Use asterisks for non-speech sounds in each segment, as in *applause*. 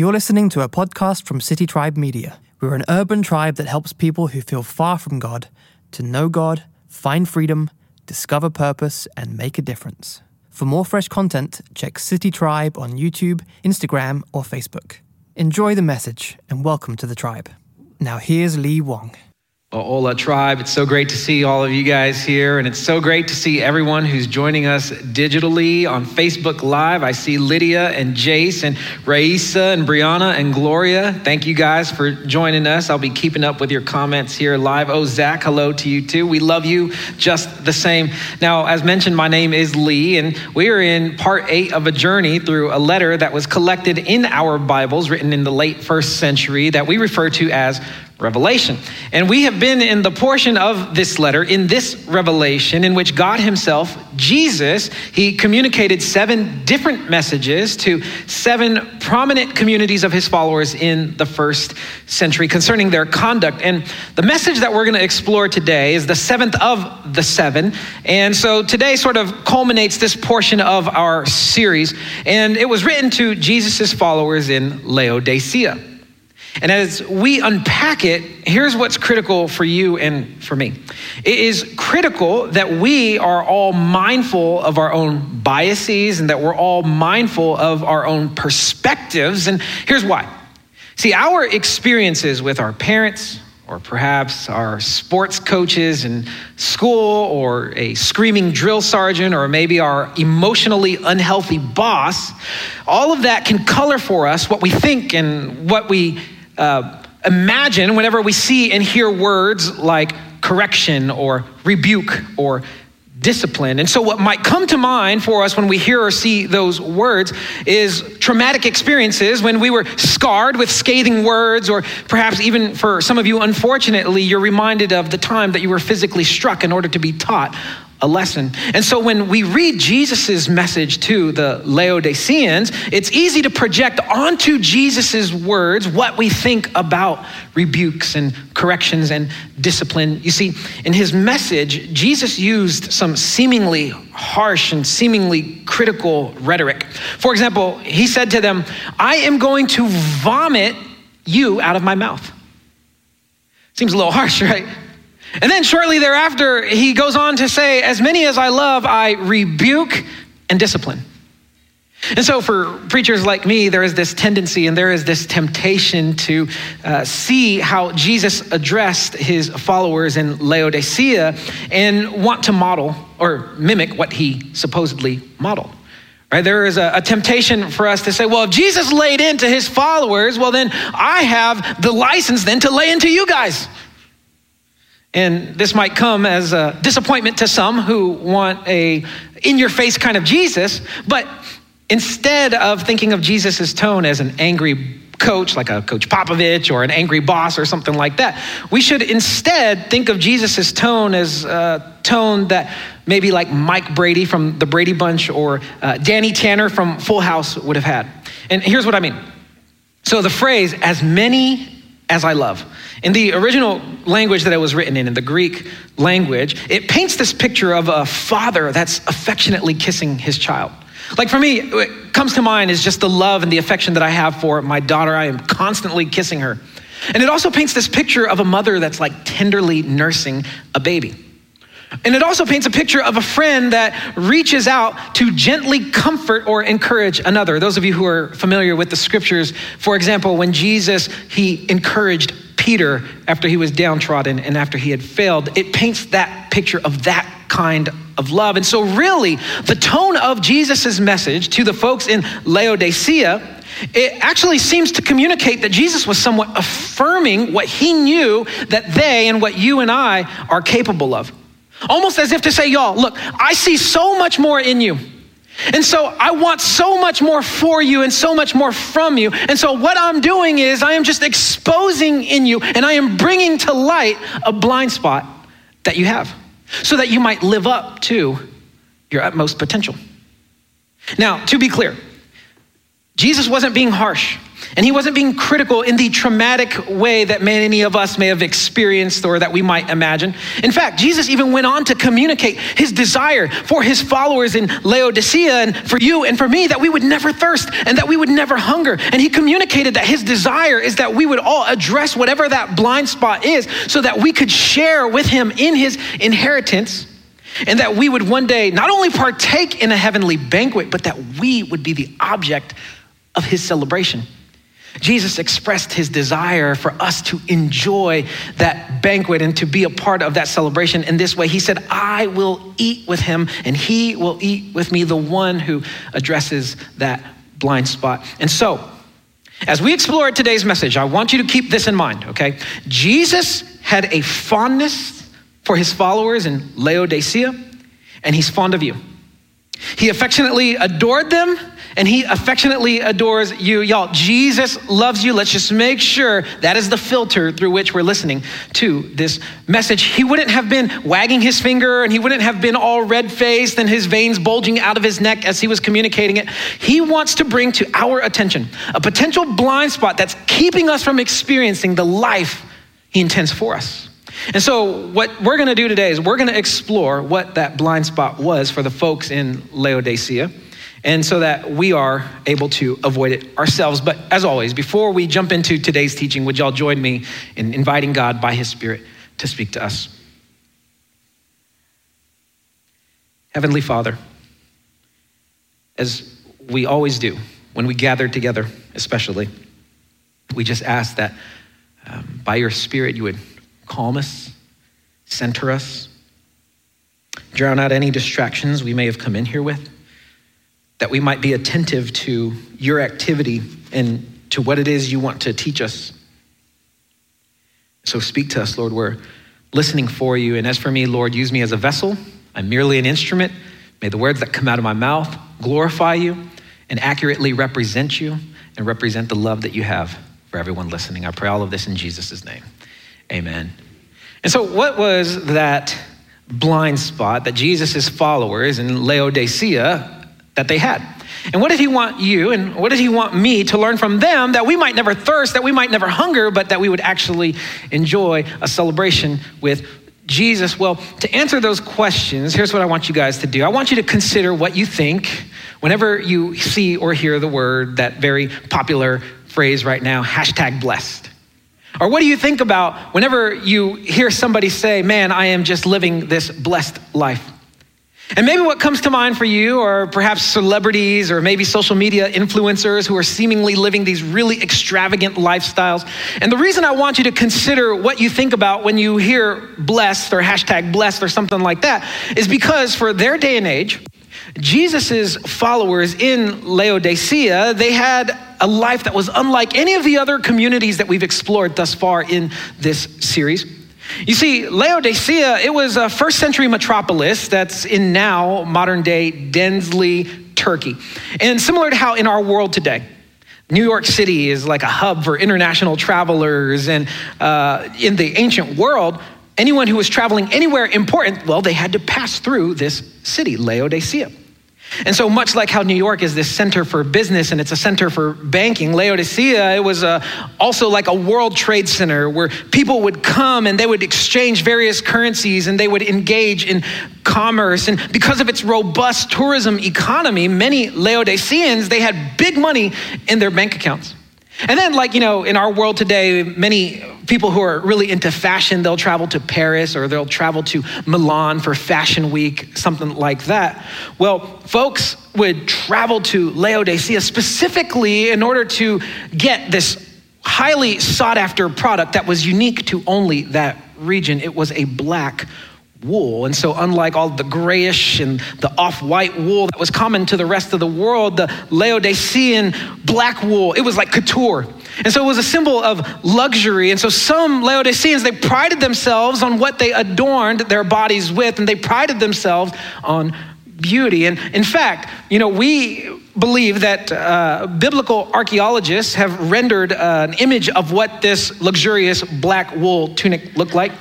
You're listening to a podcast from City Tribe Media. We're an urban tribe that helps people who feel far from God to know God, find freedom, discover purpose, and make a difference. For more fresh content, check City Tribe on YouTube, Instagram, or Facebook. Enjoy the message and welcome to the tribe. Now, here's Lee Wong. Ola Tribe. It's so great to see all of you guys here, and it's so great to see everyone who's joining us digitally on Facebook Live. I see Lydia and Jace and Raisa and Brianna and Gloria. Thank you guys for joining us. I'll be keeping up with your comments here live. Oh, Zach, hello to you too. We love you just the same. Now, as mentioned, my name is Lee, and we are in part eight of a journey through a letter that was collected in our Bibles, written in the late first century, that we refer to as Revelation. And we have been in the portion of this letter, in this revelation, in which God Himself, Jesus, He communicated seven different messages to seven prominent communities of His followers in the first century concerning their conduct. And the message that we're going to explore today is the seventh of the seven. And so today sort of culminates this portion of our series. And it was written to Jesus' followers in Laodicea. And as we unpack it, here's what's critical for you and for me. It is critical that we are all mindful of our own biases and that we're all mindful of our own perspectives. And here's why. See, our experiences with our parents, or perhaps our sports coaches in school, or a screaming drill sergeant, or maybe our emotionally unhealthy boss, all of that can color for us what we think and what we uh, imagine whenever we see and hear words like correction or rebuke or discipline. And so, what might come to mind for us when we hear or see those words is traumatic experiences when we were scarred with scathing words, or perhaps even for some of you, unfortunately, you're reminded of the time that you were physically struck in order to be taught a lesson. And so when we read Jesus' message to the Laodiceans, it's easy to project onto Jesus' words what we think about rebukes and corrections and discipline. You see, in his message, Jesus used some seemingly harsh and seemingly critical rhetoric. For example, he said to them, I am going to vomit you out of my mouth. Seems a little harsh, *laughs* right? And then shortly thereafter, he goes on to say, As many as I love, I rebuke and discipline. And so, for preachers like me, there is this tendency and there is this temptation to uh, see how Jesus addressed his followers in Laodicea and want to model or mimic what he supposedly modeled. Right? There is a, a, temptation for us to say, well, if Jesus laid into his followers, well, then I have the license then to lay into you guys. And this might come as a disappointment to some who want a in your face kind of Jesus, but instead of thinking of Jesus' tone as an angry coach, like a Coach Popovich or an angry boss or something like that, we should instead think of Jesus' tone as a tone that maybe like Mike Brady from the Brady Bunch or uh, Danny Tanner from Full House would have had. And here's what I mean. So the phrase, as many as I love, in the original language that it was written in, in the Greek language, it paints this picture of a father that's affectionately kissing his child. Like for me, what comes to mind is just the love and the affection that I have for my daughter. I am constantly kissing her. And it also paints this picture of a mother that's like tenderly nursing a baby. And it also paints a picture of a friend that reaches out to gently comfort or encourage another. Those of you who are familiar with the scriptures, for example, when Jesus he encouraged Peter after he was downtrodden and after he had failed, it paints that picture of that kind of love. And so, really, the tone of Jesus' message to the folks in Laodicea it actually seems to communicate that Jesus was somewhat affirming what he knew that they and what you and I are capable of. Almost as if to say, y'all, look, I see so much more in you. And so I want so much more for you and so much more from you. And so what I'm doing is I am just exposing in you and I am bringing to light a blind spot that you have so that you might live up to your utmost potential. Now, to be clear, Jesus wasn't being harsh. And he wasn't being critical in the traumatic way that many of us may have experienced or that we might imagine. In fact, Jesus even went on to communicate his desire for his followers in Laodicea and for you and for me that we would never thirst and that we would never hunger. And he communicated that his desire is that we would all address whatever that blind spot is so that we could share with him in his inheritance and that we would one day not only partake in a heavenly banquet, but that we would be the object of his celebration. Jesus expressed his desire for us to enjoy that banquet and to be a part of that celebration in this way. He said, I will eat with him and he will eat with me, the one who addresses that blind spot. And so, as we explore today's message, I want you to keep this in mind, okay? Jesus had a fondness for his followers in Laodicea, and he's fond of you. He affectionately adored them and he affectionately adores you. Y'all, Jesus loves you. Let's just make sure that is the filter through which we're listening to this message. He wouldn't have been wagging his finger and he wouldn't have been all red faced and his veins bulging out of his neck as he was communicating it. He wants to bring to our attention a potential blind spot that's keeping us from experiencing the life he intends for us. And so, what we're going to do today is we're going to explore what that blind spot was for the folks in Laodicea and so that we are able to avoid it ourselves. But as always, before we jump into today's teaching, would y'all join me in inviting God by His Spirit to speak to us? Heavenly Father, as we always do when we gather together, especially, we just ask that um, by your Spirit you would calm us, center us, drown out any distractions we may have come in here with that we might be attentive to your activity and to what it is you want to teach us. So speak to us, Lord. We're listening for you. And as for me, Lord, use me as a vessel. I'm merely an instrument. May the words that come out of my mouth glorify you and accurately represent you and represent the love that you have for everyone listening. I pray all of this in Jesus' name. Amen. And so, what was that blind spot that Jesus' followers in Laodicea that they had. And what did he want you and what did he want me to learn from them that we might never thirst, that we might never hunger, but that we would actually enjoy a celebration with Jesus? Well, to answer those questions, here's what I want you guys to do. I want you to consider what you think whenever you see or hear the word, that very popular phrase right now, hashtag blessed. Or what do you think about whenever you hear somebody say, man, I am just living this blessed life? And maybe what comes to mind for you are perhaps celebrities or maybe social media influencers who are seemingly living these really extravagant lifestyles. And the reason I want you to consider what you think about when you hear blessed or hashtag blessed or something like that is because for their day and age, Jesus' followers in Laodicea, they had a life that was unlike any of the other communities that we've explored thus far in this series. You see, Laodicea, it was a first century metropolis that's in now modern day Denizli, Turkey. And similar to how in our world today, New York City is like a hub for international travelers. And uh, in the ancient world, anyone who was traveling anywhere important, well, they had to pass through this city, Laodicea. And so, much like how New York is this center for business and it's a center for banking, Laodicea, it was a, uh, also like a world trade center where people would come and they would exchange various currencies and they would engage in commerce. And because of its robust tourism economy, many Laodiceans, they had big money in their bank accounts. And then, like, you know, in our world today, many people who are really into fashion, they'll travel to Paris or they'll travel to Milan for Fashion Week, something like that. Well, folks would travel to Laodicea specifically in order to get this highly sought after product that was unique to only that region. It was a black wool. And so, unlike all the grayish and the off white wool that was common to the rest of the world, the Laodicean black wool, it was like couture. And so it was a symbol of luxury. And so some Laodiceans, they prided themselves on what they adorned their bodies with, and they prided themselves on beauty. And in fact, you know, we believe that uh, biblical archaeologists have rendered uh, an image of what this luxurious black wool tunic looked like.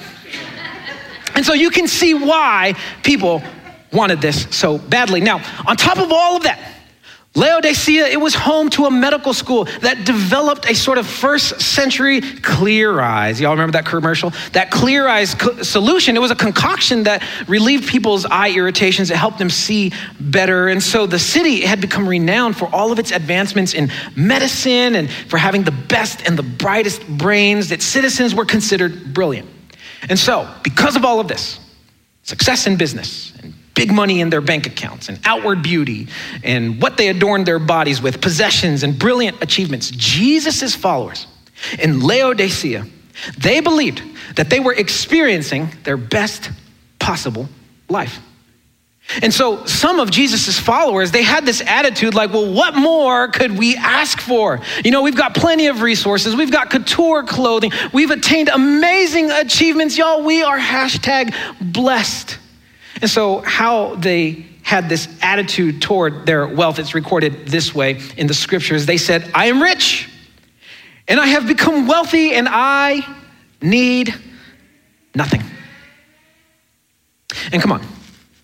And so you can see why people wanted this so badly. Now, on top of all of that, Laodicea, it was home to a medical school that developed a sort of first century clear eyes. Y'all remember that commercial? That clear eyes co- solution, it was a concoction that relieved people's eye irritations. It helped them see better. And so the city had become renowned for all of its advancements in medicine and for having the best and the brightest brains, that citizens were considered brilliant. And so, because of all of this, success in business and big money in their bank accounts and outward beauty and what they adorned their bodies with, possessions and brilliant achievements. Jesus' followers in Laodicea, they believed that they were experiencing their best possible life. And so some of Jesus' followers, they had this attitude like, well, what more could we ask for? You know, we've got plenty of resources. We've got couture clothing. We've attained amazing achievements. Y'all, we are hashtag blessed. And so, how they had this attitude toward their wealth, it's recorded this way in the scriptures. They said, I am rich and I have become wealthy and I need nothing. And come on,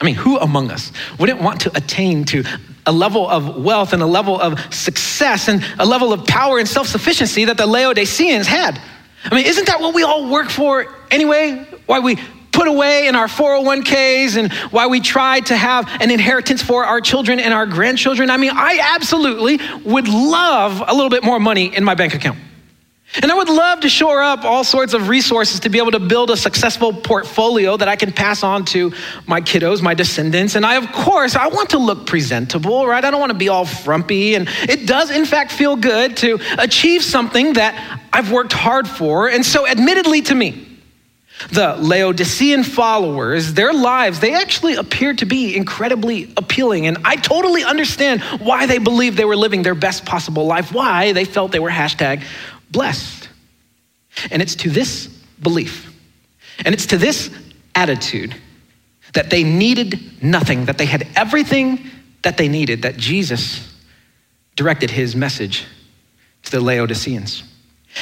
I mean, who among us wouldn't want to attain to a level of wealth and a level of success and a level of power and self sufficiency that the Laodiceans had? I mean, isn't that what we all work for anyway? Why we put away in our 401ks and why we try to have an inheritance for our children and our grandchildren. I mean, I absolutely would love a little bit more money in my bank account. And I would love to shore up all sorts of resources to be able to build a successful portfolio that I can pass on to my kiddos, my descendants. And I, of course, I want to look presentable, right? I don't want to be all frumpy. And it does, in fact, feel good to achieve something that I've worked hard for. And so, admittedly to me, the Laodicean followers, their lives, they actually appeared to be incredibly appealing. And I totally understand why they believed they were living their best possible life, why they felt they were hashtag blessed. And it's to this belief, and it's to this attitude that they needed nothing, that they had everything that they needed, that Jesus directed his message to the Laodiceans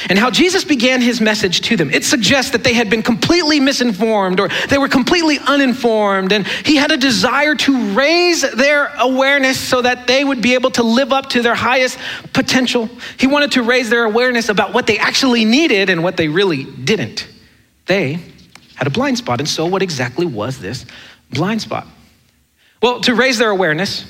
and how Jesus began his message to them. It suggests that they had been completely misinformed or they were completely uninformed, and he had a desire to raise their awareness so that they would be able to live up to their highest potential. He wanted to raise their awareness about what they actually needed and what they really didn't. They had a blind spot, and so what exactly was this blind spot? Well, to raise their awareness,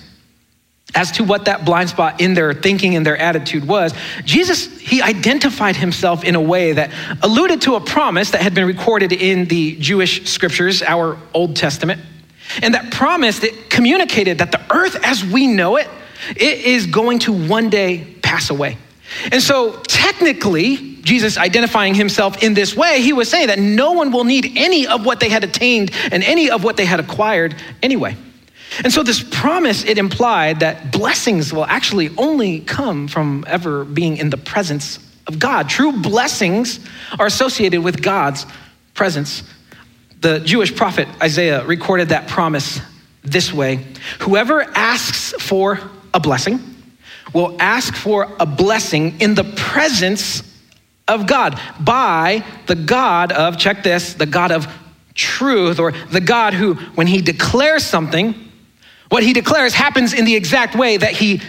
as to what that blind spot in their thinking and their attitude was, Jesus, he identified himself in a way that alluded to a promise that had been recorded in the Jewish scriptures, our Old Testament. And that promise that communicated that the earth as we know it, it is going to one day pass away. And so technically, Jesus identifying himself in this way, he was saying that no one will need any of what they had attained and any of what they had acquired anyway. And so, this promise, it implied that blessings will actually only come from ever being in the presence of God. True blessings are associated with God's presence. The Jewish prophet Isaiah recorded that promise this way Whoever asks for a blessing will ask for a blessing in the presence of God by the God of, check this, the God of truth, or the God who, when he declares something, what he declares happens in the exact way that he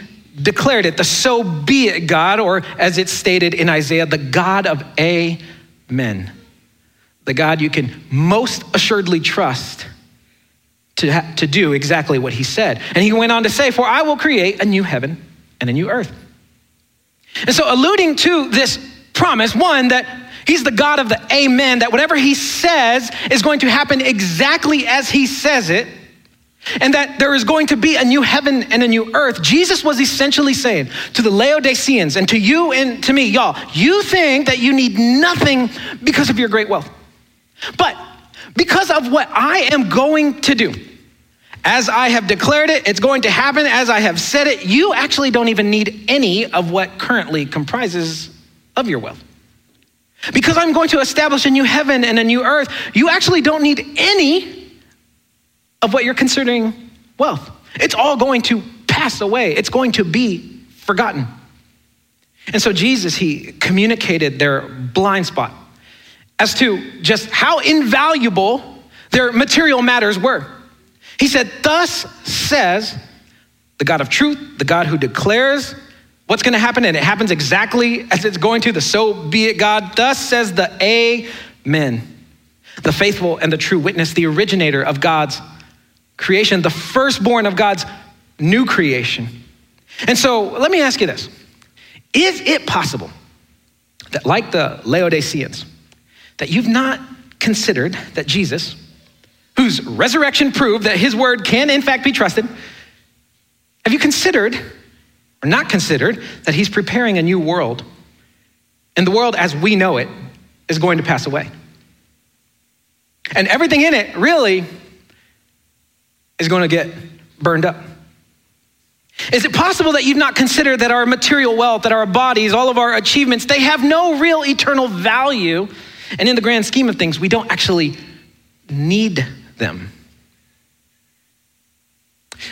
declared it the so be it God, or as it's stated in Isaiah, the God of Amen. The God you can most assuredly trust to, ha- to do exactly what he said. And he went on to say, For I will create a new heaven and a new earth. And so, alluding to this promise, one, that he's the God of the Amen, that whatever he says is going to happen exactly as he says it and that there is going to be a new heaven and a new earth. Jesus was essentially saying to the Laodiceans and to you and to me, y'all, you think that you need nothing because of your great wealth. But because of what I am going to do, as I have declared it, it's going to happen as I have said it, you actually don't even need any of what currently comprises of your wealth. Because I'm going to establish a new heaven and a new earth, you actually don't need any of what you're considering wealth. It's all going to pass away, it's going to be forgotten. And so Jesus, he communicated their blind spot as to just how invaluable their material matters were. He said, Thus says the God of truth, the God who declares what's going to happen, and it happens exactly as it's going to, the so be it God. Thus says the Amen, the faithful and the true witness, the originator of God's creation, the firstborn of God's new creation. And so let me ask you this Is it possible that, like the Laodiceans, that you've not considered that Jesus, whose resurrection proved that his word can in fact be trusted, have you considered or not considered that he's preparing a new world? And the world as we know it is going to pass away. And everything in it really is going to get burned up. Is it possible that you've not considered that our material wealth, that our bodies, all of our achievements, they have no real eternal value? And in the grand scheme of things, we don't actually need them.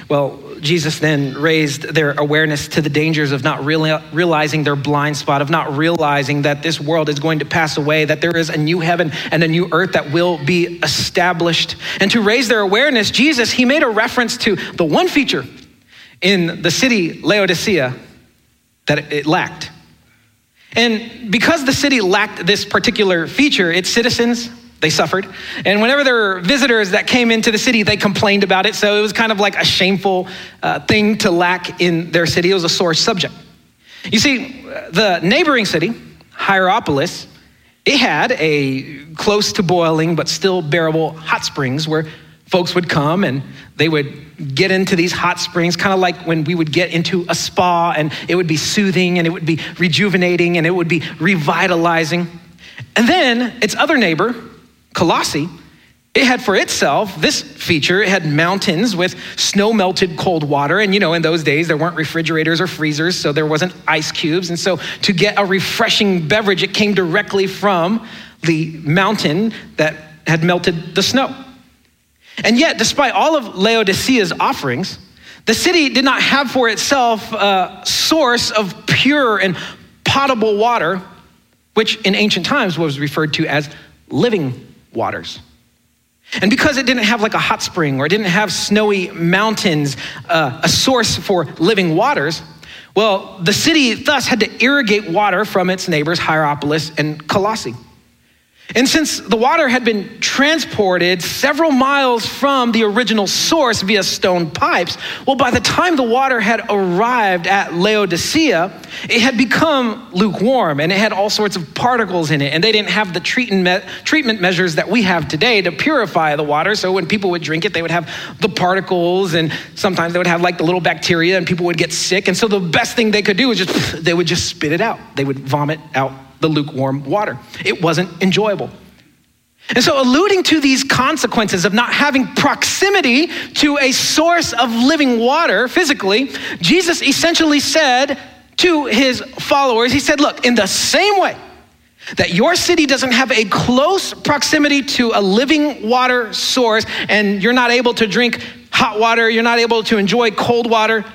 Well, Jesus then raised their awareness to the dangers of not realizing their blind spot, of not realizing that this world is going to pass away, that there is a new heaven and a new earth that will be established. And to raise their awareness, Jesus, he made a reference to the one feature in the city Laodicea that it lacked. And because the city lacked this particular feature, its citizens, they suffered. And whenever there were visitors that came into the city, they complained about it. So it was kind of like a shameful uh, thing to lack in their city. It was a sore subject. You see, the neighboring city, Hierapolis, it had a close to boiling but still bearable hot springs where folks would come and they would get into these hot springs, kind of like when we would get into a spa and it would be soothing and it would be rejuvenating and it would be revitalizing. And then its other neighbor, Colossae, it had for itself this feature. It had mountains with snow melted cold water. And you know, in those days, there weren't refrigerators or freezers, so there wasn't ice cubes. And so to get a refreshing beverage, it came directly from the mountain that had melted the snow. And yet, despite all of Laodicea's offerings, the city did not have for itself a source of pure and potable water, which in ancient times was referred to as living waters. And because it didn't have like a hot spring or it didn't have snowy mountains, uh, a source for living waters, well, the city thus had to irrigate water from its neighbors, Hierapolis and Colossae. And since the water had been transported several miles from the original source via stone pipes, well, by the time the water had arrived at Laodicea, it had become lukewarm and it had all sorts of particles in it. And they didn't have the treatment measures that we have today to purify the water. So when people would drink it, they would have the particles and sometimes they would have like the little bacteria and people would get sick. And so the best thing they could do was just, they would just spit it out. They would vomit out the lukewarm water. It wasn't enjoyable. And so, alluding to these consequences of not having proximity to a source of living water physically, Jesus essentially said to his followers, He said, Look, in the same way that your city doesn't have a close proximity to a living water source and you're not able to drink hot water, you're not able to enjoy cold water,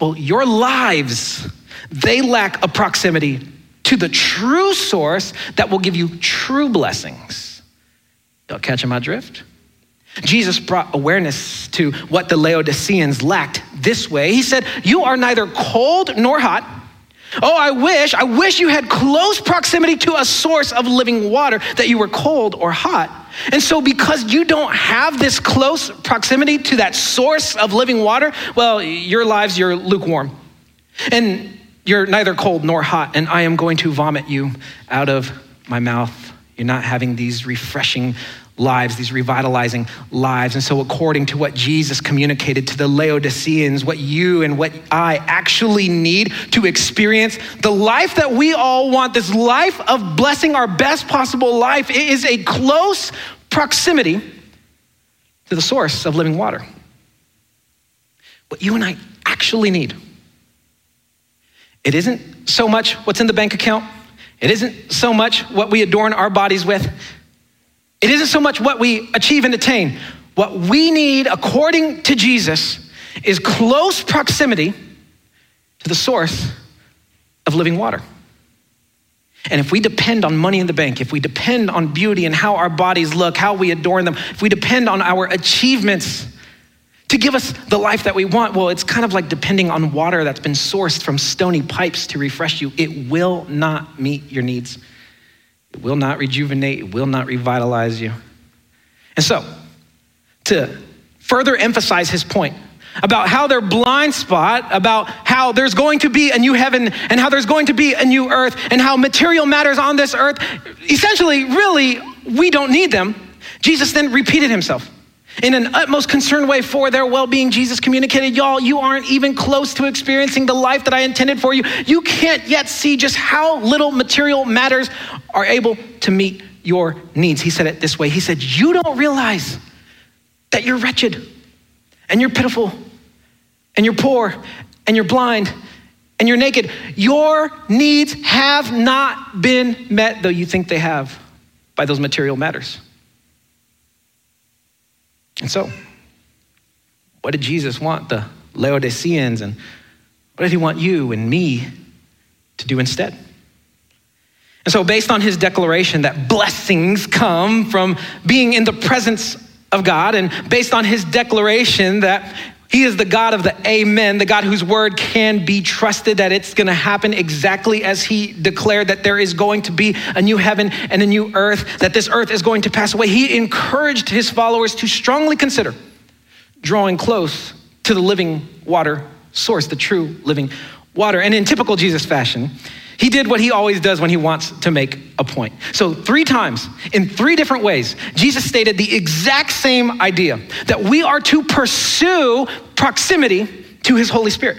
well, your lives, they lack a proximity to the true source that will give you true blessings. Y'all catching my drift? Jesus brought awareness to what the Laodiceans lacked this way. He said, You are neither cold nor hot. Oh, I wish, I wish you had close proximity to a source of living water, that you were cold or hot. And so, because you don't have this close proximity to that source of living water, well, your lives, you're lukewarm. And you're neither cold nor hot, and I am going to vomit you out of my mouth. You're not having these refreshing lives, these revitalizing lives. And so, according to what Jesus communicated to the Laodiceans, what you and what I actually need to experience the life that we all want, this life of blessing, our best possible life, it is a close proximity to the source of living water. What you and I actually need it isn't so much what's in the bank account. It isn't so much what we adorn our bodies with. It isn't so much what we achieve and attain. What we need, according to Jesus, is close proximity to the source of living water. And if we depend on money in the bank, if we depend on beauty and how our bodies look, how we adorn them, if we depend on our achievements, to give us the life that we want? Well, it's kind of like depending on water that's been sourced from stony pipes to refresh you. It will not meet your needs, it will not rejuvenate, it will not revitalize you. And so, to further emphasize his point, about how their blind spot, about how there's going to be a new heaven and how there's going to be a new earth and how material matters on this earth, essentially, really, we don't need them. Jesus then repeated himself. In an utmost concerned way for their well being, Jesus communicated, Y'all, you aren't even close to experiencing the life that I intended for you. You can't yet see just how little material matters are able to meet your needs. He said it this way He said, You don't realize that you're wretched and you're pitiful and you're poor and you're blind and you're naked. Your needs have not been met, though you think they have, by those material matters. And so, what did Jesus want the Laodiceans and what did he want you and me to do instead? And so, based on his declaration that blessings come from being in the presence of God, and based on his declaration that he is the God of the amen, the God whose word can be trusted, that it's going to happen exactly as he declared that there is going to be a new heaven and a new earth, that this earth is going to pass away. He encouraged his followers to strongly consider drawing close to the living water source, the true living water. And in typical Jesus fashion, he did what he always does when he wants to make a point. So, three times, in three different ways, Jesus stated the exact same idea that we are to pursue proximity to his Holy Spirit.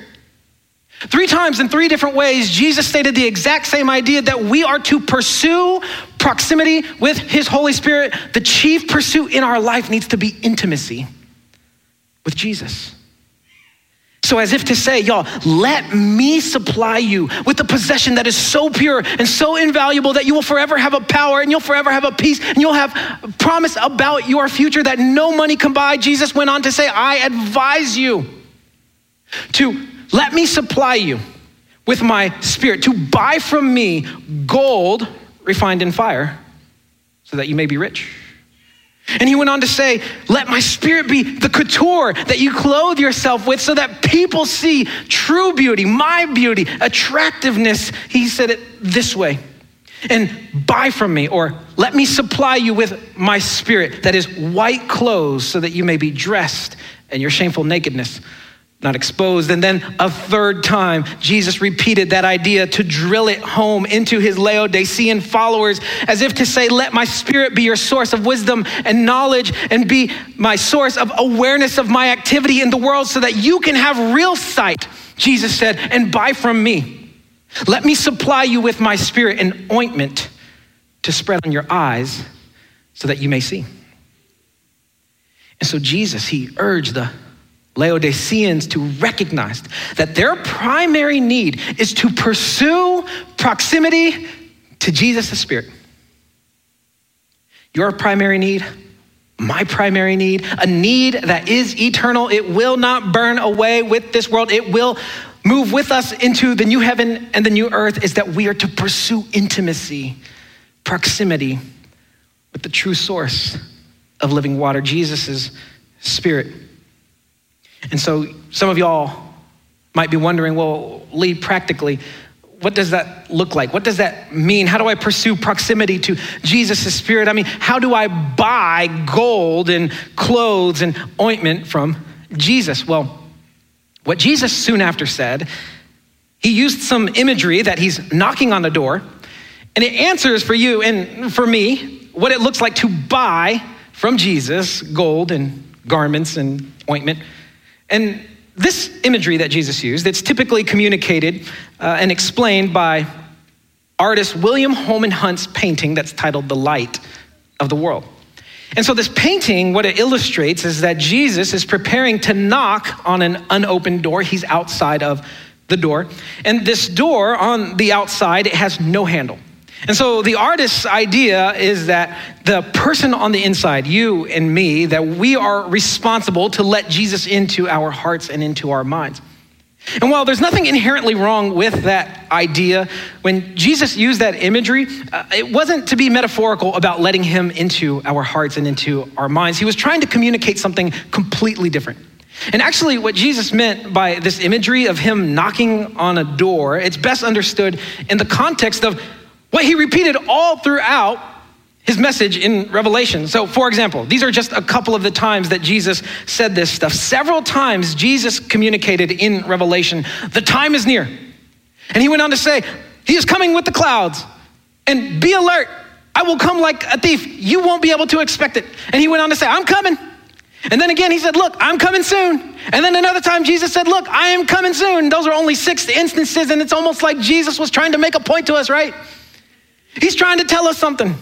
Three times in three different ways, Jesus stated the exact same idea that we are to pursue proximity with his Holy Spirit. The chief pursuit in our life needs to be intimacy with Jesus. So, as if to say, y'all, let me supply you with the possession that is so pure and so invaluable that you will forever have a power and you'll forever have a peace and you'll have promise about your future that no money can buy. Jesus went on to say, I advise you to let me supply you with my spirit, to buy from me gold refined in fire so that you may be rich and he went on to say, Let my spirit be the couture that you clothe yourself with so that people see true beauty, my beauty, attractiveness. He said it this way and buy from me, or let me supply you with my spirit that is white clothes so that you may be dressed in your shameful nakedness not exposed. And then a third time, Jesus repeated that idea to drill it home into his Laodicean followers as if to say, Let my spirit be your source of wisdom and knowledge and be my source of awareness of my activity in the world so that you can have real sight, Jesus said, and buy from me. Let me supply you with my spirit and ointment to spread on your eyes so that you may see. And so Jesus, he urged the Laodiceans to recognize that their primary need is to pursue proximity to Jesus the Spirit. Your primary need, my primary need, a need that is eternal. It will not burn away with this world. It will move with us into the new heaven and the new earth, is that we are to pursue intimacy, proximity with the true source of living water, Jesus' Spirit. And so some of y'all might be wondering, well, Lee, practically, what does that look like? What does that mean? How do I pursue proximity to Jesus' spirit? I mean, how do I buy gold and clothes and ointment from Jesus? Well, what Jesus soon after said, he used some imagery that he's knocking on the door, and it answers for you and for me what it looks like to buy from Jesus gold and garments and ointment. And this imagery that Jesus used, it's typically communicated uh, and explained by artist William Holman Hunt's painting that's titled The Light of the World. And so, this painting, what it illustrates is that Jesus is preparing to knock on an unopened door. He's outside of the door. And this door on the outside, it has no handle. And so the artist's idea is that the person on the inside, you and me, that we are responsible to let Jesus into our hearts and into our minds. And while there's nothing inherently wrong with that idea, when Jesus used that imagery, uh, it wasn't to be metaphorical about letting him into our hearts and into our minds. He was trying to communicate something completely different. And actually, what Jesus meant by this imagery of him knocking on a door, it's best understood in the context of what he repeated all throughout his message in Revelation. So, for example, these are just a couple of the times that Jesus said this stuff. Several times Jesus communicated in Revelation, the time is near. And he went on to say, He is coming with the clouds. And be alert, I will come like a thief. You won't be able to expect it. And he went on to say, I'm coming. And then again, he said, Look, I'm coming soon. And then another time, Jesus said, Look, I am coming soon. Those are only six instances, and it's almost like Jesus was trying to make a point to us, right? He's trying to tell us something.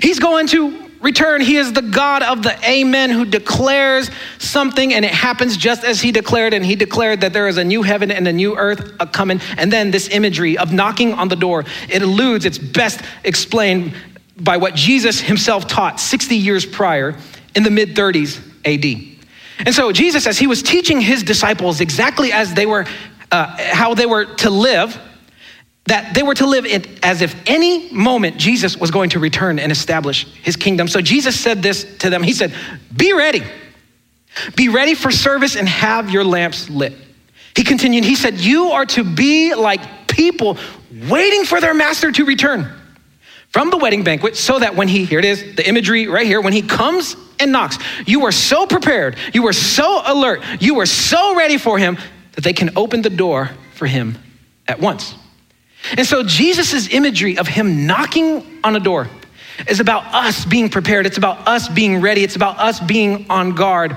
He's going to return. He is the God of the Amen who declares something and it happens just as he declared. And he declared that there is a new heaven and a new earth coming. And then this imagery of knocking on the door, it alludes, it's best explained by what Jesus himself taught 60 years prior in the mid 30s AD. And so Jesus, as he was teaching his disciples exactly as they were, uh, how they were to live, that they were to live it as if any moment Jesus was going to return and establish his kingdom. So Jesus said this to them. He said, Be ready. Be ready for service and have your lamps lit. He continued, He said, You are to be like people waiting for their master to return from the wedding banquet so that when he, here it is, the imagery right here, when he comes and knocks, you are so prepared, you are so alert, you are so ready for him that they can open the door for him at once. And so Jesus' imagery of him knocking on a door is about us being prepared. It's about us being ready. It's about us being on guard,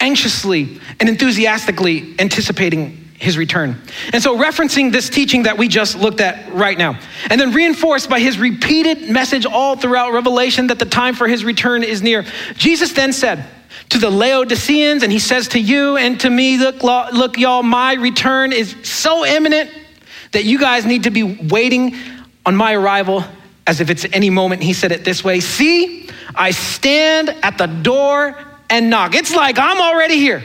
anxiously and enthusiastically anticipating his return. And so, referencing this teaching that we just looked at right now, and then reinforced by his repeated message all throughout Revelation that the time for his return is near, Jesus then said, to the Laodiceans, and he says to you and to me, look, look, y'all, my return is so imminent that you guys need to be waiting on my arrival as if it's any moment. He said it this way See, I stand at the door and knock. It's like I'm already here.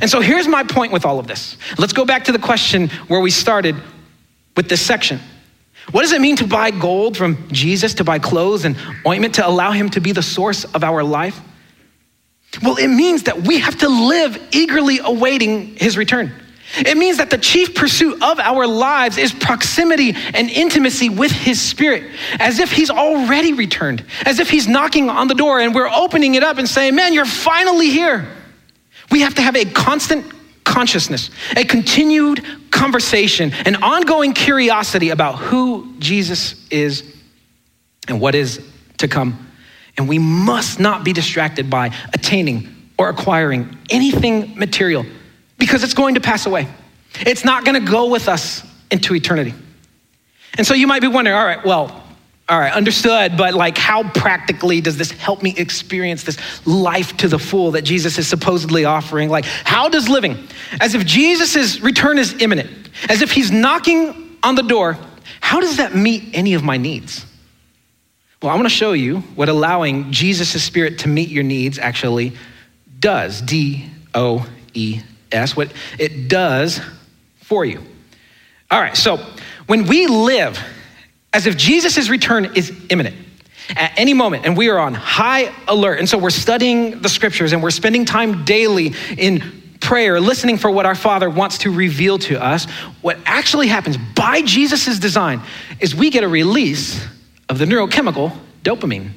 And so here's my point with all of this. Let's go back to the question where we started with this section. What does it mean to buy gold from Jesus, to buy clothes and ointment, to allow him to be the source of our life? Well, it means that we have to live eagerly awaiting his return. It means that the chief pursuit of our lives is proximity and intimacy with His Spirit, as if He's already returned, as if He's knocking on the door and we're opening it up and saying, Man, you're finally here. We have to have a constant consciousness, a continued conversation, an ongoing curiosity about who Jesus is and what is to come. And we must not be distracted by attaining or acquiring anything material because it's going to pass away. It's not going to go with us into eternity. And so you might be wondering, all right, well, all right, understood, but like how practically does this help me experience this life to the full that Jesus is supposedly offering? Like, how does living as if Jesus' return is imminent, as if he's knocking on the door, how does that meet any of my needs? Well, I want to show you what allowing Jesus' spirit to meet your needs actually does. D O E S, what it does for you. All right, so when we live as if Jesus' return is imminent, at any moment, and we are on high alert, and so we're studying the scriptures and we're spending time daily in prayer, listening for what our Father wants to reveal to us, what actually happens by Jesus' design is we get a release of the neurochemical dopamine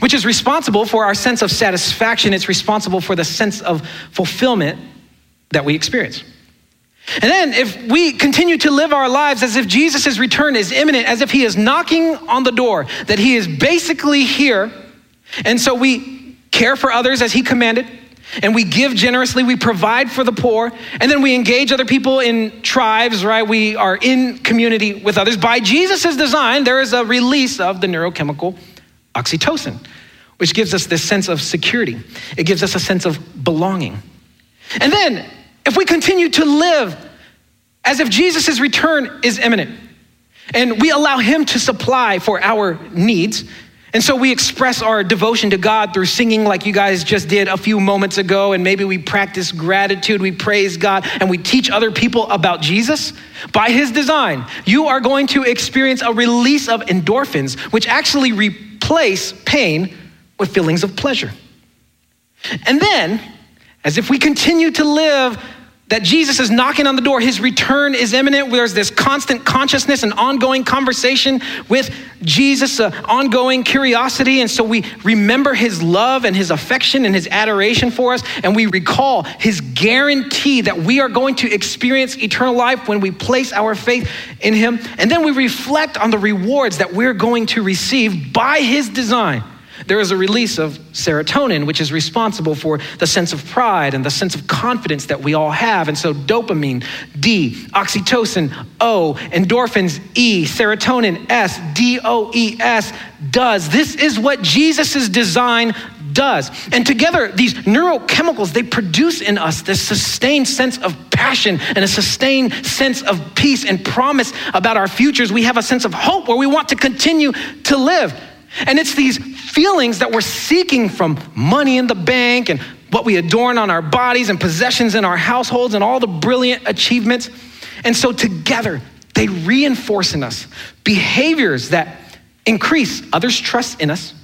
which is responsible for our sense of satisfaction. It's responsible for the sense of fulfillment that we experience. And then, if we continue to live our lives as if Jesus' return is imminent, as if he is knocking on the door, that he is basically here, and so we care for others as he commanded, and we give generously, we provide for the poor, and then we engage other people in tribes, right? We are in community with others. By Jesus' design, there is a release of the neurochemical oxytocin, which gives us this sense of security, it gives us a sense of belonging. And then, if we continue to live as if Jesus' return is imminent and we allow Him to supply for our needs, and so we express our devotion to God through singing, like you guys just did a few moments ago, and maybe we practice gratitude, we praise God, and we teach other people about Jesus. By His design, you are going to experience a release of endorphins, which actually replace pain with feelings of pleasure. And then, As if we continue to live that Jesus is knocking on the door. His return is imminent. There's this constant consciousness and ongoing conversation with Jesus, uh, ongoing curiosity. And so we remember his love and his affection and his adoration for us. And we recall his guarantee that we are going to experience eternal life when we place our faith in him. And then we reflect on the rewards that we're going to receive by his design there is a release of serotonin, which is responsible for the sense of pride and the sense of confidence that we all have. And so, dopamine, D, oxytocin, O, endorphins, E, serotonin, S, D O E S, does. This is what Jesus' design does. And together, these neurochemicals, they produce in us this sustained sense of passion and a sustained sense of peace and promise about our futures. We have a sense of hope where we want to continue to live. And it's these feelings that we're seeking from money in the bank and what we adorn on our bodies and possessions in our households and all the brilliant achievements. And so together, they reinforce in us behaviors that increase others' trust in us,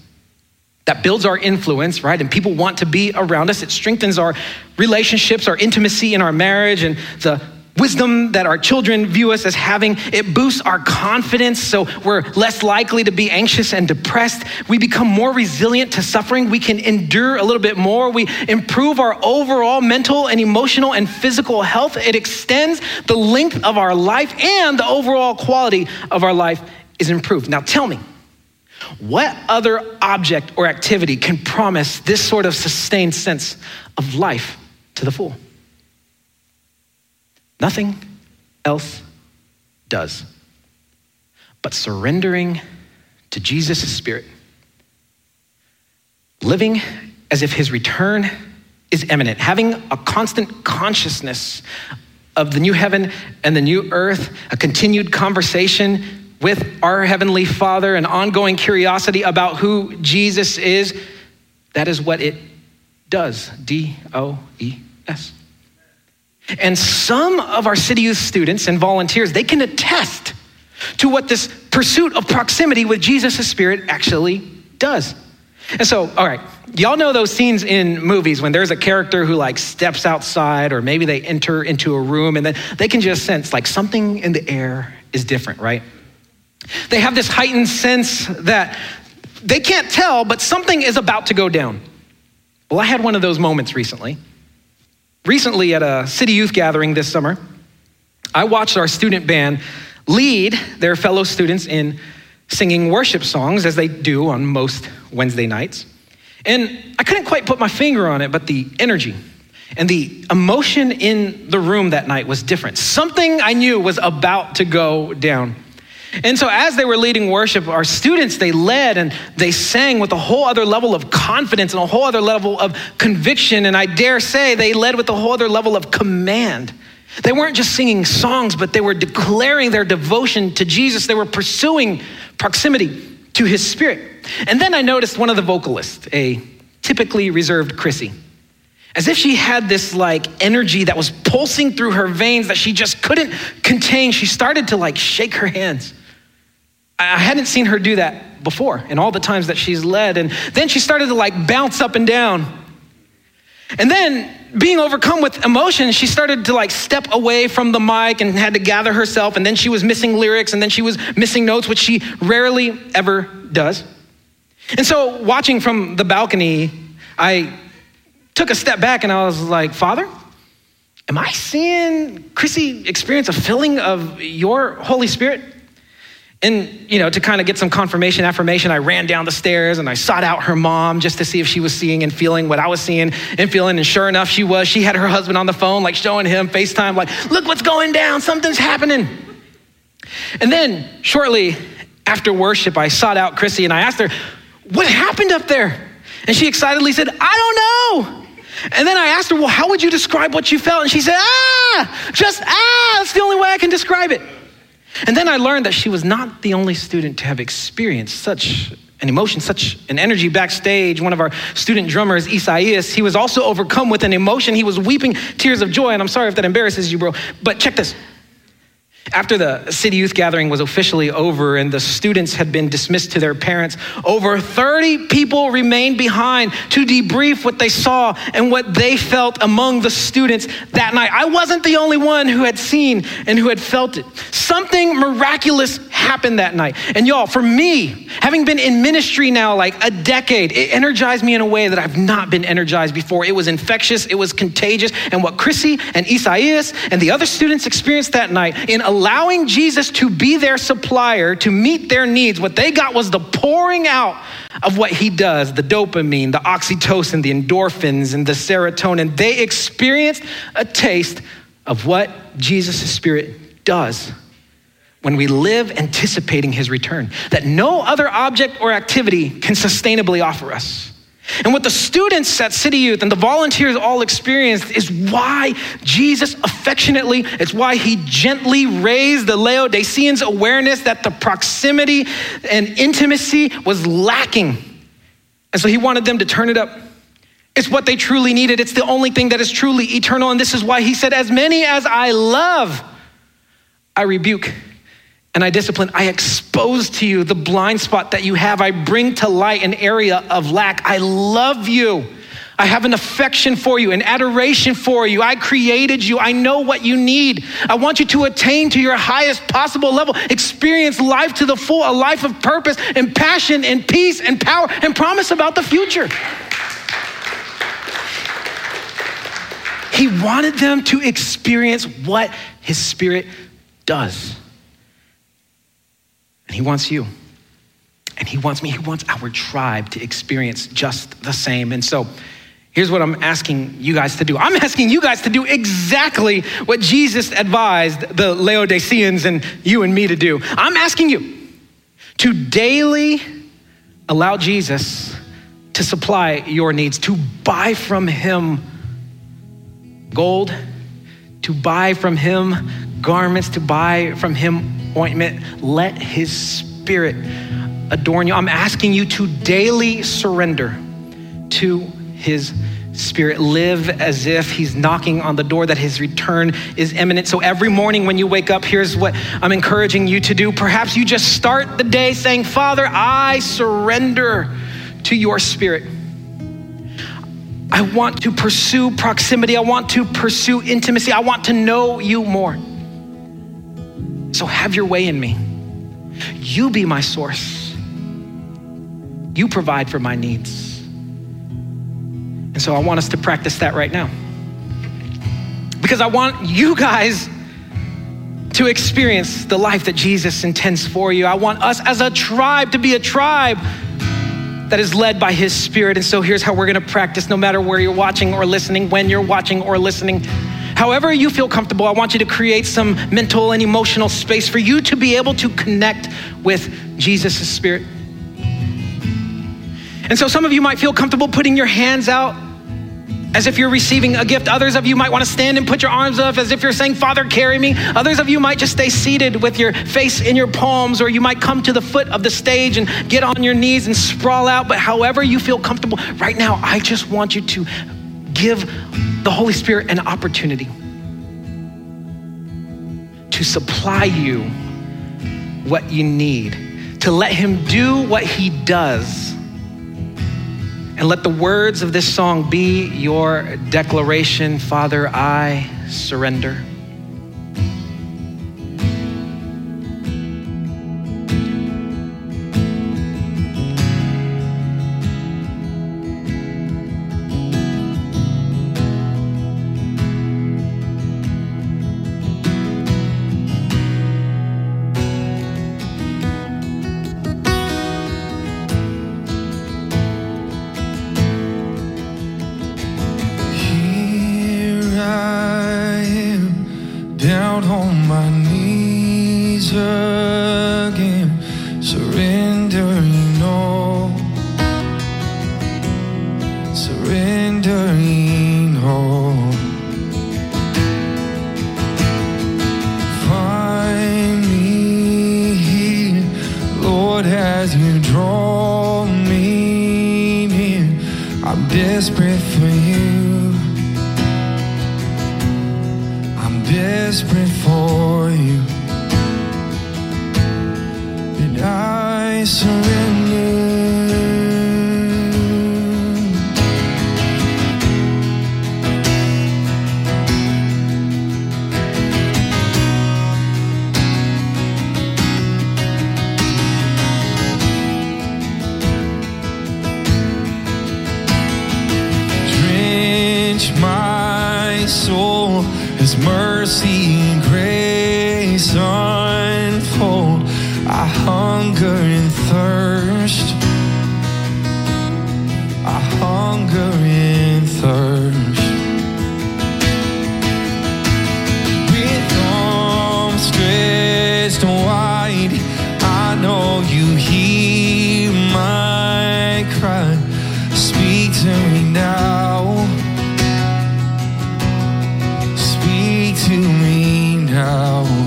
that builds our influence, right? And people want to be around us. It strengthens our relationships, our intimacy in our marriage, and the wisdom that our children view us as having. It boosts our confidence, so we're less likely to be anxious and depressed. We become more resilient to suffering. We can endure a little bit more. We improve our overall mental and emotional and physical health. It extends the length of our life, and the overall quality of our life is improved. Now, tell me. What other object or activity can promise this sort of sustained sense of life to the full? Nothing else does. But surrendering to Jesus' Spirit, living as if His return is imminent, having a constant consciousness of the new heaven and the new earth, a continued conversation with our Heavenly Father, an ongoing curiosity about who Jesus is. That is what it does. D O E S. And some of our city youth students and volunteers, they can attest to what this pursuit of proximity with Jesus' Spirit actually does. And so, all right, y'all know those scenes in movies when there's a character who like steps outside or maybe they enter into a room and then they can just sense like something in the air is different, right? They have this heightened sense that they can't tell, but something is about to go down. Well, I had one of those moments recently. Recently, at a city youth gathering this summer, I watched our student band lead their fellow students in singing worship songs, as they do on most Wednesday nights. And I couldn't quite put my finger on it, but the energy and the emotion in the room that night was different. Something I knew was about to go down. And so, as they were leading worship, our students, they led and they sang with a whole other level of confidence and a whole other level of conviction. And I dare say they led with a whole other level of command. They weren't just singing songs, but they were declaring their devotion to Jesus. They were pursuing proximity to his spirit. And then I noticed one of the vocalists, a typically reserved Chrissy. As if she had this like energy that was pulsing through her veins that she just couldn't contain. She started to like shake her hands. I hadn't seen her do that before in all the times that she's led. And then she started to like bounce up and down. And then, being overcome with emotion, she started to like step away from the mic and had to gather herself. And then she was missing lyrics and then she was missing notes, which she rarely ever does. And so, watching from the balcony, I took a step back and I was like, Father, am I seeing Chrissy experience a filling of your Holy Spirit? And, you know, to kind of get some confirmation, affirmation, I ran down the stairs and I sought out her mom just to see if she was seeing and feeling what I was seeing and feeling. And sure enough, she was. She had her husband on the phone, like showing him FaceTime, like, look what's going down, something's happening. And then shortly after worship, I sought out Chrissy and I asked her, what happened up there? And she excitedly said, I don't know. And then I asked her, well, how would you describe what you felt? And she said, ah, just ah, that's the only way I can describe it. And then I learned that she was not the only student to have experienced such an emotion, such an energy backstage. One of our student drummers, Isaias, he was also overcome with an emotion. He was weeping tears of joy. And I'm sorry if that embarrasses you, bro, but check this. After the city youth gathering was officially over and the students had been dismissed to their parents, over 30 people remained behind to debrief what they saw and what they felt among the students that night. I wasn't the only one who had seen and who had felt it. Something miraculous happened that night. And y'all, for me, having been in ministry now like a decade, it energized me in a way that I've not been energized before. It was infectious, it was contagious. And what Chrissy and Isaias and the other students experienced that night in allowing Jesus to be their supplier to meet their needs, what they got was the pouring out of what he does the dopamine, the oxytocin, the endorphins, and the serotonin. They experienced a taste of what Jesus' Spirit does when we live anticipating his return, that no other object or activity can sustainably offer us. And what the students at City Youth and the volunteers all experienced is why Jesus affectionately, it's why he gently raised the Laodiceans' awareness that the proximity and intimacy was lacking. And so he wanted them to turn it up. It's what they truly needed. It's the only thing that is truly eternal. And this is why he said, As many as I love, I rebuke and I discipline. I expose to you the blind spot that you have. I bring to light an area of lack. I love you. I have an affection for you, an adoration for you. I created you. I know what you need. I want you to attain to your highest possible level, experience life to the full, a life of purpose and passion and peace and power and promise about the future. He wanted them to experience what his spirit does. And He wants you. And He wants me. He wants our tribe to experience just the same. And so, here's what I'm asking you guys to do I'm asking you guys to do exactly what Jesus advised the Laodiceans and you and me to do. I'm asking you to daily allow Jesus to supply your needs, to buy from Him gold, to buy from Him garments, to buy from Him ointment. Let his spirit adorn you. I'm asking you to daily surrender to his spirit. Live as if he's knocking on the door, that his return is imminent. So every morning when you wake up, here's what I'm encouraging you to do. Perhaps you just start the day saying, Father, I surrender to your spirit. I want to pursue proximity. I want to pursue intimacy. I want to know you more. So have your way in me. You be my source. You provide for my needs. And so I want us to practice that right now. Because I want you guys to experience the life that Jesus intends for you. I want us as a tribe to be a tribe that is led by his spirit. And so here's how we're to practice no matter where you're watching or listening, when you're watching or listening. However, you feel comfortable, I want you to create some mental and emotional space for you to be able to connect with Jesus' Spirit. And so, some of you might feel comfortable putting your hands out as if you're receiving a gift. Others of you might want to stand and put your arms up as if you're saying, Father, carry me. Others of you might just stay seated with your face in your palms, or you might come to the foot of the stage and get on your knees and sprawl out. But however you feel comfortable, right now, I just want you to give the Holy Spirit an opportunity to supply you what you need, to let Him do what He does. And let the words of this song be your declaration Father, I surrender. To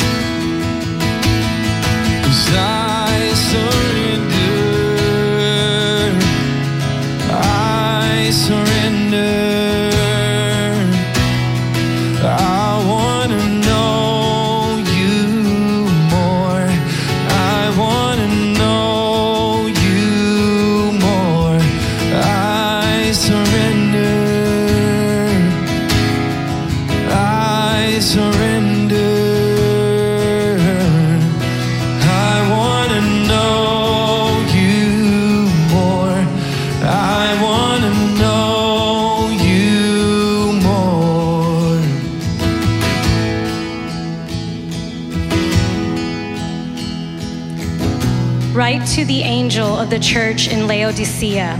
the church in Laodicea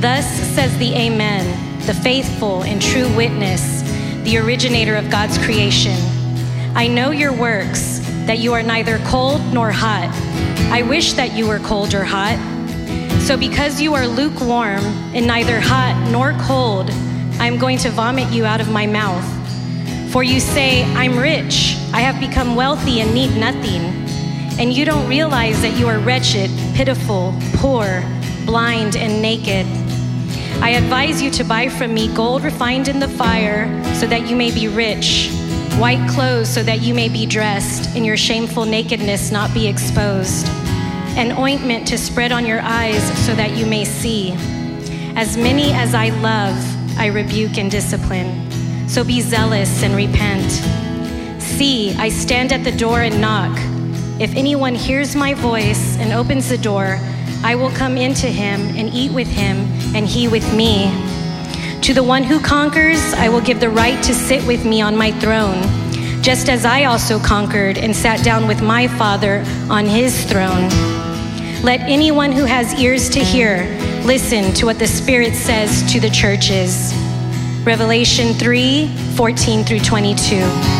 Thus says the Amen, the faithful and true witness, the originator of God's creation. I know your works, that you are neither cold nor hot. I wish that you were cold or hot. So, because you are lukewarm and neither hot nor cold, I am going to vomit you out of my mouth. For you say, I'm rich, I have become wealthy and need nothing and you don't realize that you are wretched, pitiful, poor, blind, and naked. I advise you to buy from me gold refined in the fire so that you may be rich, white clothes so that you may be dressed, and your shameful nakedness not be exposed, an ointment to spread on your eyes so that you may see. As many as I love, I rebuke and discipline. So be zealous and repent. See, I stand at the door and knock. If anyone hears my voice and opens the door, I will come into him and eat with him, and he with me. To the one who conquers, I will give the right to sit with me on my throne, just as I also conquered and sat down with my Father on his throne. Let anyone who has ears to hear listen to what the Spirit says to the churches. Revelation 3 14 through 22.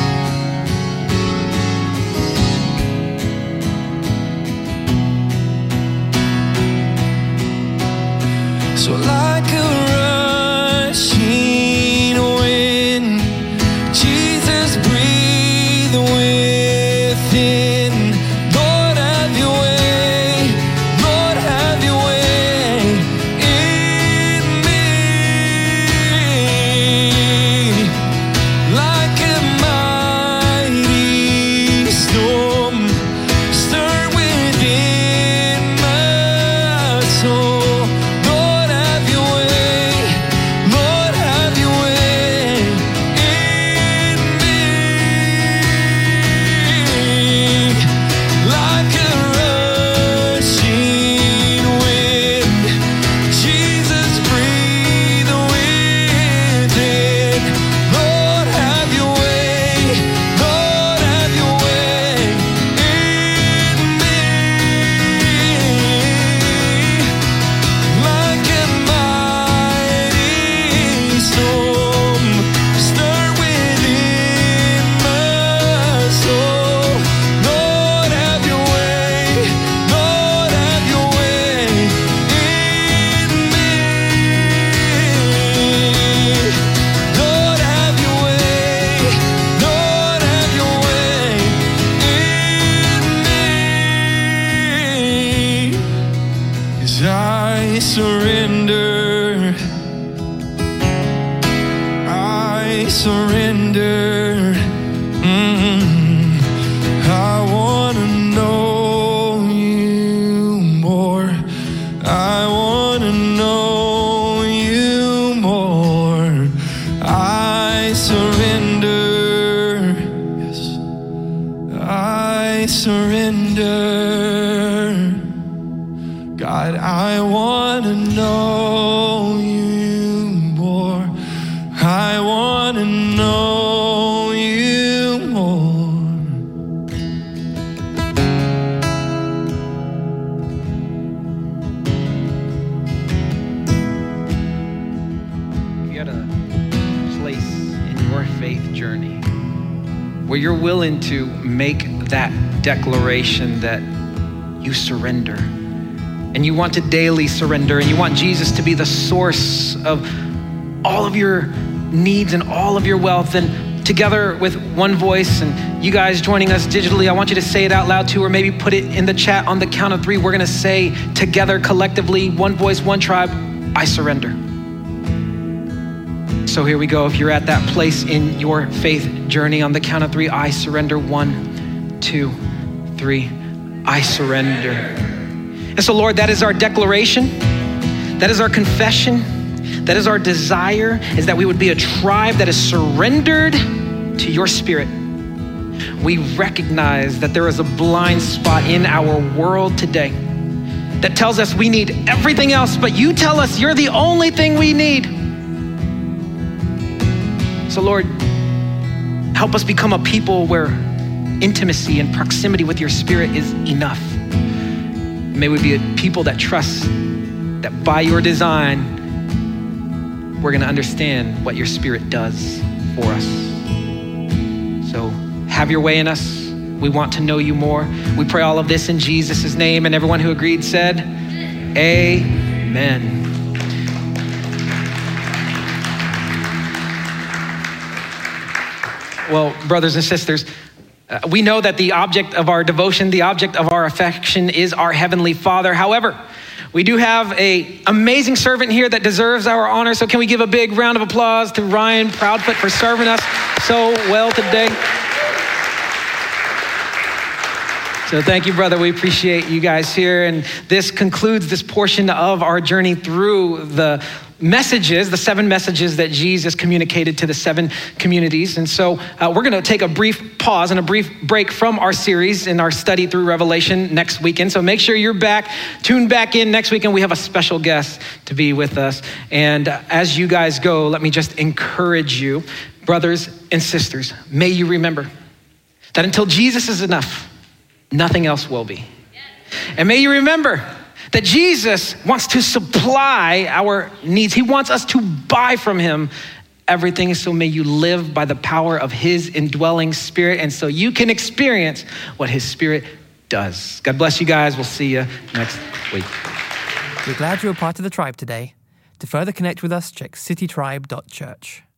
To know you more. Had a place in your faith journey where you're willing to make that declaration that you surrender and you want to daily surrender and you want Jesus to be the source of all of your needs and all of your wealth and together with one voice and you guys joining us digitally i want you to say it out loud too or maybe put it in the chat on the count of three we're going to say together collectively one voice one tribe i surrender so here we go. If you're at that place in your faith journey on the count of three, I surrender. One, two, three. I surrender. And so, Lord, that is our declaration. That is our confession. That is our desire, is that we would be a tribe that is surrendered to your spirit. We recognize that there is a blind spot in our world today that tells us we need everything else, but you tell us you're the only thing we need. So, Lord, help us become a people where intimacy and proximity with your spirit is enough. May we be a people that trust that by your design, we're going to understand what your spirit does for us. So, have your way in us. We want to know you more. We pray all of this in Jesus' name. And everyone who agreed said, Amen. Well, brothers and sisters, uh, we know that the object of our devotion, the object of our affection is our heavenly Father. However, we do have a amazing servant here that deserves our honor. So can we give a big round of applause to Ryan Proudfoot for serving us so well today? So thank you, brother. We appreciate you guys here. And this concludes this portion of our journey through the messages, the seven messages that Jesus communicated to the seven communities. And so uh, we're going to take a brief pause and a brief break from our series in our study through Revelation next weekend. So make sure you're back, tune back in next weekend. We have a special guest to be with us. And uh, as you guys go, let me just encourage you, brothers and sisters, may you remember that until Jesus is enough, nothing else will be. And may you remember that Jesus wants to supply our needs. He wants us to buy from Him everything. So may you live by the power of His indwelling Spirit, and so you can experience what His Spirit does. God bless you guys. We'll see you next week. We're glad you were part of the tribe today. To further connect with us, check citytribe.church.